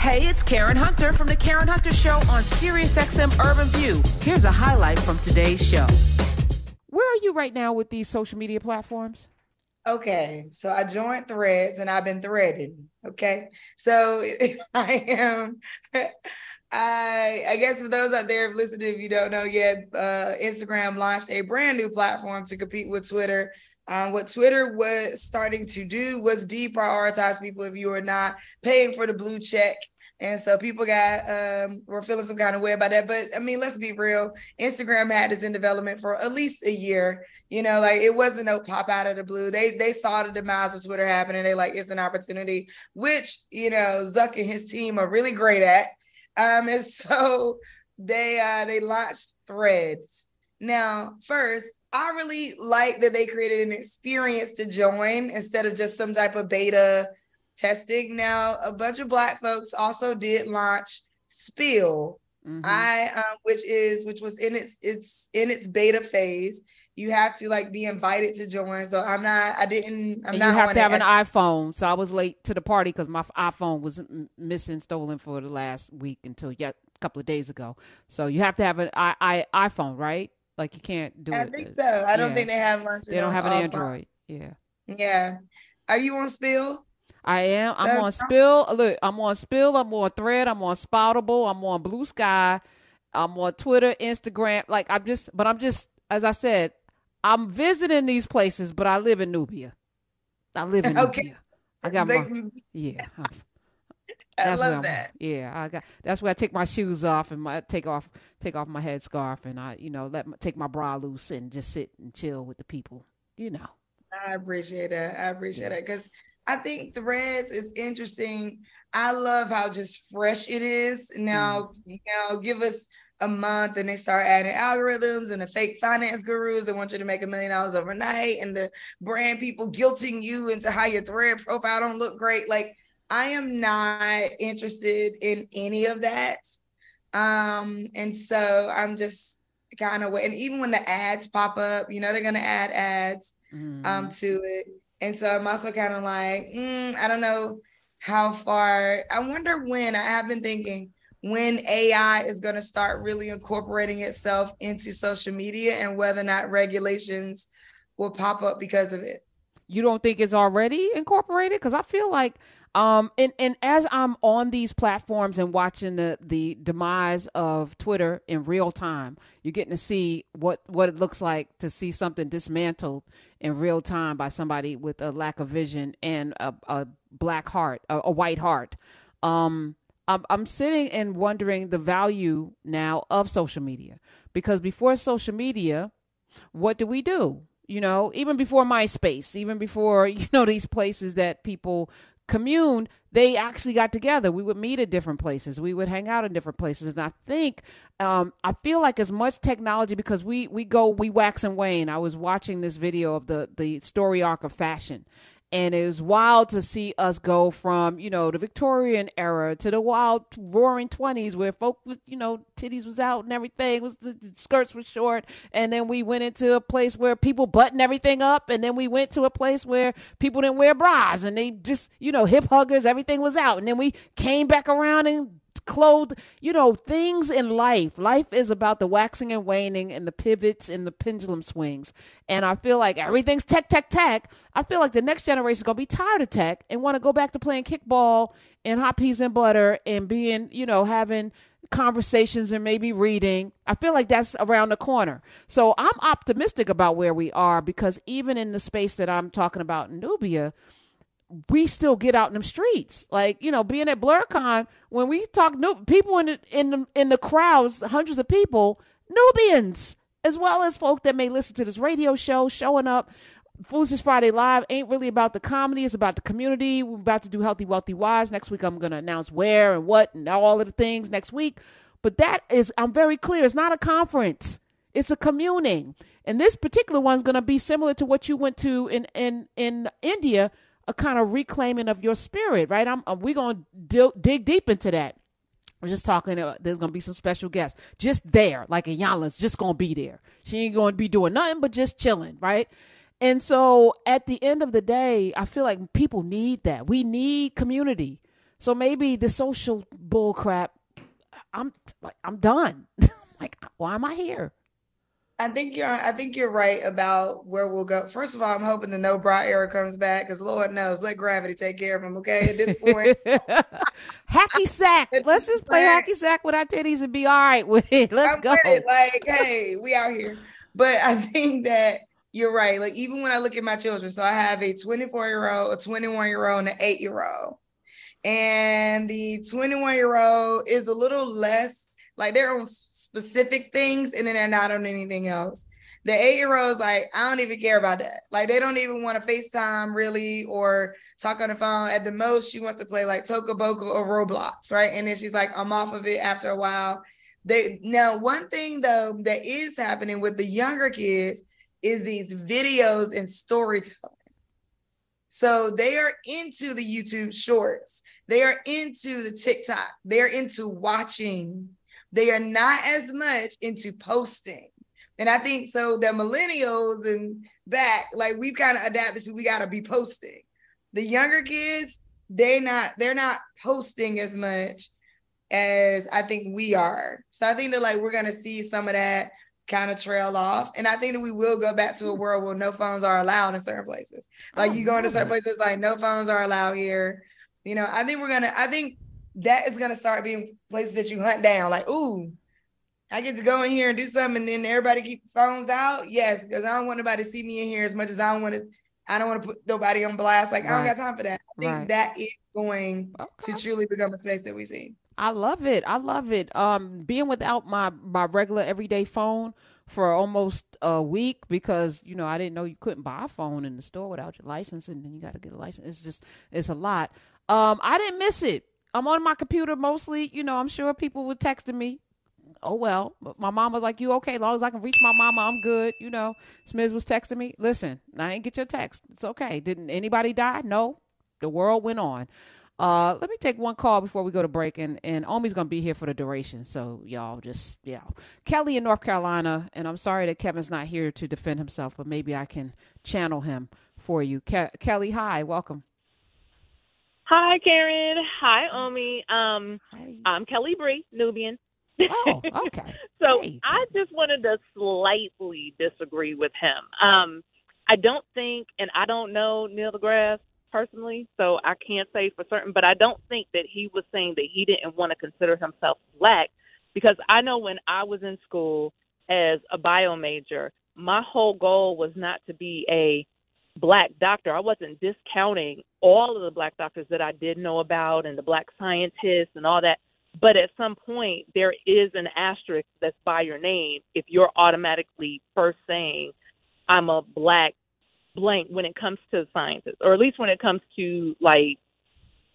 Hey, it's Karen Hunter from the Karen Hunter Show on SiriusXM Urban View. Here's a highlight from today's show. Where are you right now with these social media platforms? Okay, so I joined Threads and I've been threading. Okay, so I am. I I guess for those out there listening, if you don't know yet, uh, Instagram launched a brand new platform to compete with Twitter. Um, what Twitter was starting to do was deprioritize people if you were not paying for the blue check. And so people got um were feeling some kind of way about that. But I mean, let's be real. Instagram had this in development for at least a year. You know, like it wasn't no pop out of the blue. They they saw the demise of Twitter happening. They like it's an opportunity, which you know, Zuck and his team are really great at. Um, and so they uh they launched threads. Now, first, I really like that they created an experience to join instead of just some type of beta testing. Now, a bunch of Black folks also did launch Spill, mm-hmm. I um, which is which was in its it's in its beta phase. You have to like be invited to join. So I'm not. I didn't. I'm and not. You have to have an iPhone. So I was late to the party because my iPhone was missing, stolen for the last week until yet a couple of days ago. So you have to have an I, I iPhone, right? Like you can't do I it. I think so. I don't think they have one. They don't have an Android. Um, yeah. Yeah. Are you on Spill? I am. I'm on Spill. Look, I'm on Spill. I'm on Thread. I'm on Spoutable. I'm on Blue Sky. I'm on Twitter, Instagram. Like I'm just, but I'm just, as I said, I'm visiting these places, but I live in Nubia. I live in okay. Nubia. I got my yeah. I love that. Yeah, I got. That's where I take my shoes off and my take off take off my headscarf and I you know let my, take my bra loose and just sit and chill with the people. You know. I appreciate that. I appreciate that because I think Threads is interesting. I love how just fresh it is. Now, mm. you know, give us a month and they start adding algorithms and the fake finance gurus that want you to make a million dollars overnight and the brand people guilting you into how your thread profile don't look great. Like I am not interested in any of that. Um, and so I'm just kind of and even when the ads pop up, you know, they're gonna add ads mm. um mm-hmm. to it. And so I'm also kind of like, mm, I don't know how far. I wonder when I have been thinking when AI is going to start really incorporating itself into social media and whether or not regulations will pop up because of it. You don't think it's already incorporated? Because I feel like um, and and as I'm on these platforms and watching the the demise of Twitter in real time, you're getting to see what what it looks like to see something dismantled in real time by somebody with a lack of vision and a, a black heart, a, a white heart. Um, I'm, I'm sitting and wondering the value now of social media because before social media, what do we do? you know, even before MySpace, even before, you know, these places that people commune, they actually got together. We would meet at different places. We would hang out in different places. And I think, um, I feel like as much technology because we we go we wax and wane. I was watching this video of the the story arc of fashion, and it was wild to see us go from you know the Victorian era to the wild roaring twenties where folk you know titties was out and everything was the skirts were short, and then we went into a place where people buttoned everything up, and then we went to a place where people didn't wear bras and they just you know hip huggers everything was out, and then we came back around and clothed, you know, things in life. Life is about the waxing and waning and the pivots and the pendulum swings. And I feel like everything's tech, tech, tech. I feel like the next generation is going to be tired of tech and want to go back to playing kickball and hot peas and butter and being, you know, having conversations and maybe reading. I feel like that's around the corner. So I'm optimistic about where we are because even in the space that I'm talking about Nubia, we still get out in the streets. Like, you know, being at BlurCon, when we talk new people in the in the in the crowds, hundreds of people, Nubians, as well as folk that may listen to this radio show, showing up. Foolishness Friday Live ain't really about the comedy, it's about the community. We're about to do Healthy Wealthy Wise. Next week I'm gonna announce where and what and all of the things next week. But that is I'm very clear, it's not a conference. It's a communing. And this particular one's gonna be similar to what you went to in in in India a kind of reclaiming of your spirit, right? I'm, we're going to dig deep into that. I'm just talking. Uh, there's gonna be some special guests just there, like Iyanla's just gonna be there. She ain't gonna be doing nothing but just chilling, right? And so at the end of the day, I feel like people need that. We need community. So maybe the social bull crap. I'm like I'm done. like why am I here? I think you're I think you're right about where we'll go. First of all, I'm hoping the no bra era comes back because Lord knows, let gravity take care of him. Okay, at this point, hacky sack. Let's just play hacky sack with our titties and be all right with it. Let's I'm go. It. Like, hey, we out here. But I think that you're right. Like even when I look at my children, so I have a 24 year old, a 21 year old, and an eight year old, and the 21 year old is a little less like they're on specific things and then they're not on anything else. The eight year old's like, I don't even care about that. Like, they don't even want to FaceTime really or talk on the phone. At the most, she wants to play like Toca Boca or Roblox, right? And then she's like, I'm off of it after a while. They now, one thing though that is happening with the younger kids is these videos and storytelling. So they are into the YouTube shorts. They are into the TikTok. They're into watching they are not as much into posting. And I think so the millennials and back, like we've kind of adapted to we gotta be posting. The younger kids, they're not, they're not posting as much as I think we are. So I think that like we're gonna see some of that kind of trail off. And I think that we will go back to a hmm. world where no phones are allowed in certain places. Like oh, you go into certain places, like no phones are allowed here. You know, I think we're gonna, I think that is gonna start being places that you hunt down. Like, ooh, I get to go in here and do something, and then everybody keep phones out. Yes, because I don't want nobody to see me in here as much as I don't want to. I don't want to put nobody on blast. Like right. I don't got time for that. I think right. that is going okay. to truly become a space that we see. I love it. I love it. Um, being without my my regular everyday phone for almost a week because you know I didn't know you couldn't buy a phone in the store without your license, and then you got to get a license. It's just it's a lot. Um, I didn't miss it. I'm on my computer mostly. You know, I'm sure people were texting me. Oh well, my mom was like, "You okay? As long as I can reach my mama, I'm good." You know, Smith was texting me. Listen, I ain't get your text. It's okay. Didn't anybody die? No, the world went on. Uh, let me take one call before we go to break, and and Omi's gonna be here for the duration. So y'all just yeah, Kelly in North Carolina, and I'm sorry that Kevin's not here to defend himself, but maybe I can channel him for you. Ke- Kelly, hi, welcome. Hi, Karen. Hi, Omi. Um, Hi. I'm Kelly Bree, Nubian. Oh, okay. so hey. I just wanted to slightly disagree with him. Um, I don't think, and I don't know Neil deGrasse personally, so I can't say for certain, but I don't think that he was saying that he didn't want to consider himself black because I know when I was in school as a bio major, my whole goal was not to be a black doctor. I wasn't discounting all of the black doctors that I did know about and the black scientists and all that. But at some point, there is an asterisk that's by your name if you're automatically first saying, I'm a black blank when it comes to sciences, or at least when it comes to like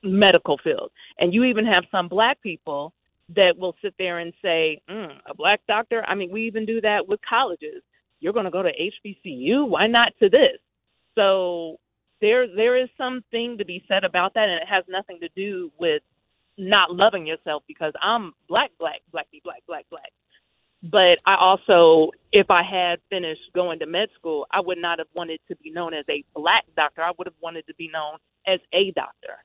medical field. And you even have some black people that will sit there and say, mm, a black doctor. I mean, we even do that with colleges. You're going to go to HBCU. Why not to this? So there there is something to be said about that, and it has nothing to do with not loving yourself because I'm black, black, blacky, black, black, black. But I also, if I had finished going to med school, I would not have wanted to be known as a black doctor. I would have wanted to be known as a doctor.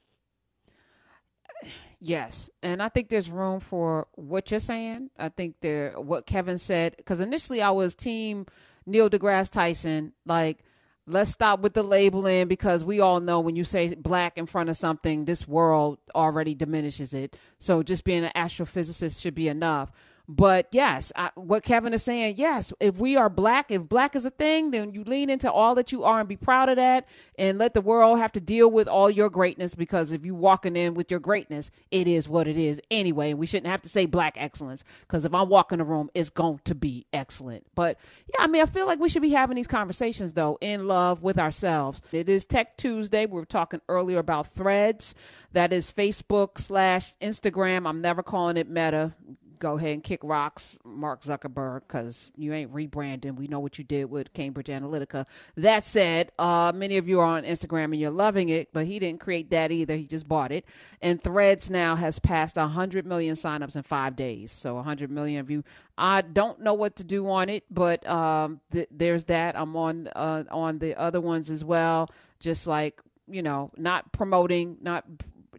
Yes, and I think there's room for what you're saying. I think there what Kevin said because initially I was team Neil deGrasse Tyson, like let's stop with the labeling because we all know when you say black in front of something, this world already diminishes it. So just being an astrophysicist should be enough. But yes, I, what Kevin is saying, yes, if we are black, if black is a thing, then you lean into all that you are and be proud of that and let the world have to deal with all your greatness because if you walking in with your greatness, it is what it is anyway. And we shouldn't have to say black excellence because if I walk in the room, it's going to be excellent. But yeah, I mean, I feel like we should be having these conversations though in love with ourselves. It is Tech Tuesday. We were talking earlier about threads. That is Facebook slash Instagram. I'm never calling it Meta go ahead and kick rocks, Mark Zuckerberg, because you ain't rebranding. We know what you did with Cambridge Analytica. That said, uh, many of you are on Instagram and you're loving it, but he didn't create that either. He just bought it. And Threads now has passed 100 million signups in five days. So 100 million of you. I don't know what to do on it, but um, th- there's that. I'm on uh, on the other ones as well. Just like you know, not promoting, not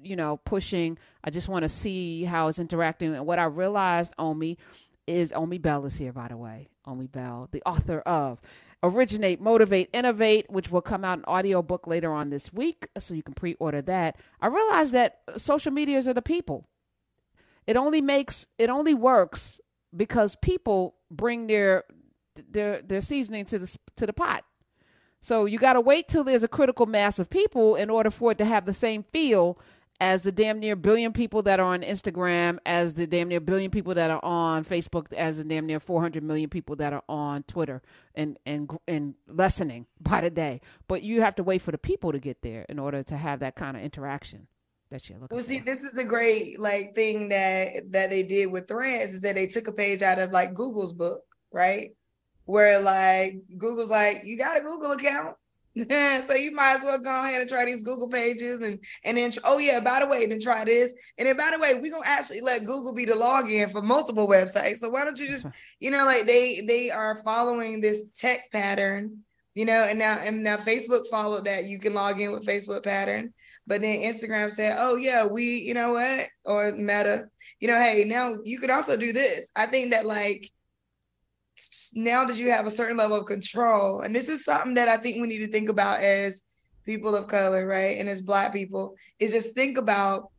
you know, pushing. I just want to see how it's interacting. And what I realized, Omi, is Omi Bell is here, by the way. Omi Bell, the author of Originate, Motivate, Innovate, which will come out in audio book later on this week, so you can pre-order that. I realized that social medias are the people. It only makes it only works because people bring their their their seasoning to the to the pot. So you got to wait till there's a critical mass of people in order for it to have the same feel as the damn near billion people that are on Instagram, as the damn near billion people that are on Facebook, as the damn near 400 million people that are on Twitter and and and lessening by the day. But you have to wait for the people to get there in order to have that kind of interaction that you're looking well see for. this is the great like thing that that they did with threads is that they took a page out of like google's book right where like google's like you got a google account so you might as well go ahead and try these google pages and and then oh yeah by the way then try this and then by the way we're gonna actually let google be the login for multiple websites so why don't you just you know like they they are following this tech pattern you know and now and now facebook followed that you can log in with facebook pattern but then Instagram said, oh, yeah, we, you know what? Or Meta, you know, hey, now you could also do this. I think that, like, now that you have a certain level of control, and this is something that I think we need to think about as people of color, right? And as Black people, is just think about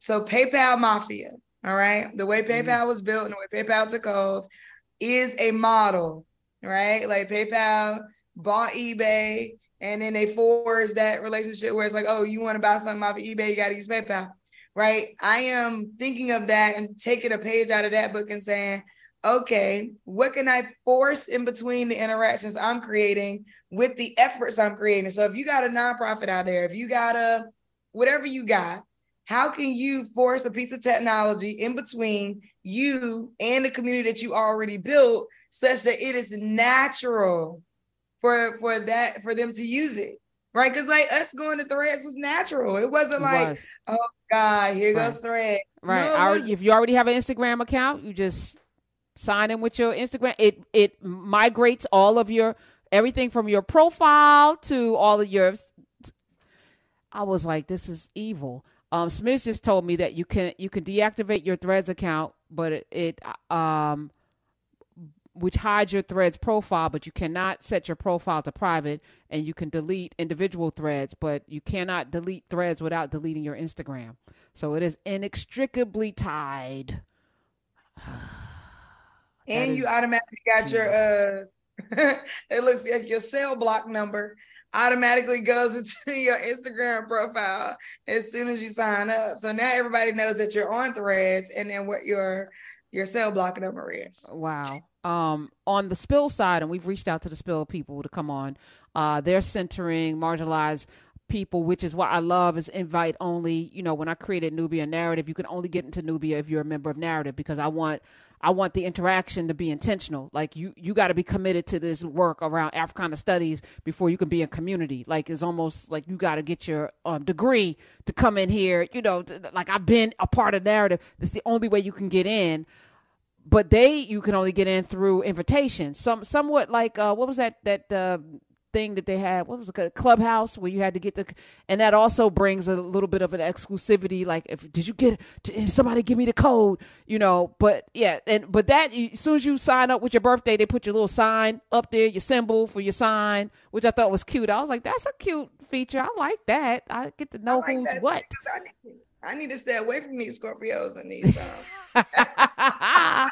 so PayPal Mafia, all right? The way PayPal mm-hmm. was built and the way PayPal took hold is a model, right? Like PayPal bought eBay and then they force that relationship where it's like, oh, you want to buy something off of eBay, you got to use PayPal, right? I am thinking of that and taking a page out of that book and saying, okay, what can I force in between the interactions I'm creating with the efforts I'm creating? So if you got a nonprofit out there, if you got a whatever you got, how can you force a piece of technology in between you and the community that you already built such that it is natural for for that for them to use it right because like us going to threads was natural it wasn't it like was. oh god here right. goes threads right no, was- if you already have an instagram account you just sign in with your instagram it it migrates all of your everything from your profile to all of your i was like this is evil um smith just told me that you can you can deactivate your threads account but it, it um which hides your threads profile, but you cannot set your profile to private and you can delete individual threads, but you cannot delete threads without deleting your Instagram. So it is inextricably tied. and you automatically got your uh it looks like your cell block number automatically goes into your Instagram profile as soon as you sign up. So now everybody knows that you're on threads and then what your your cell block number is. Wow um, on the spill side, and we've reached out to the spill people to come on. Uh, they're centering marginalized people, which is what I love is invite only. You know, when I created Nubia Narrative, you can only get into Nubia if you're a member of Narrative because I want I want the interaction to be intentional. Like you you got to be committed to this work around Africana studies before you can be a community. Like it's almost like you got to get your um, degree to come in here. You know, to, like I've been a part of Narrative. That's the only way you can get in but they you can only get in through invitation. Some somewhat like uh, what was that that uh, thing that they had? What was it? Clubhouse where you had to get the, and that also brings a little bit of an exclusivity. Like, if did you get did somebody give me the code? You know, but yeah, and but that as soon as you sign up with your birthday, they put your little sign up there, your symbol for your sign, which I thought was cute. I was like, that's a cute feature. I like that. I get to know like who's what. I need to stay away from these Scorpios and these. Um, I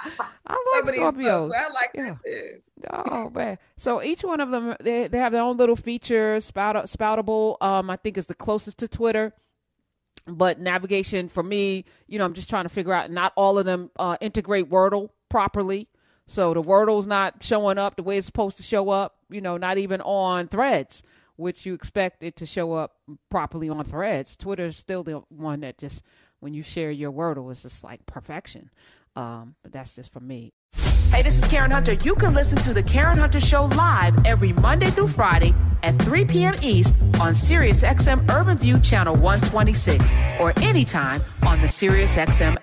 love Scorpios. I like yeah. Oh man! So each one of them, they, they have their own little features. Spout, spoutable, um, I think is the closest to Twitter. But navigation for me, you know, I'm just trying to figure out. Not all of them uh, integrate Wordle properly. So the Wordle's not showing up the way it's supposed to show up. You know, not even on Threads which you expect it to show up properly on threads. Twitter's still the one that just when you share your Wordle is just like perfection. Um, but that's just for me. Hey, this is Karen Hunter. You can listen to the Karen Hunter Show live every Monday through Friday at 3 p.m. East on SiriusXM Urban View Channel 126 or anytime on the SiriusXM.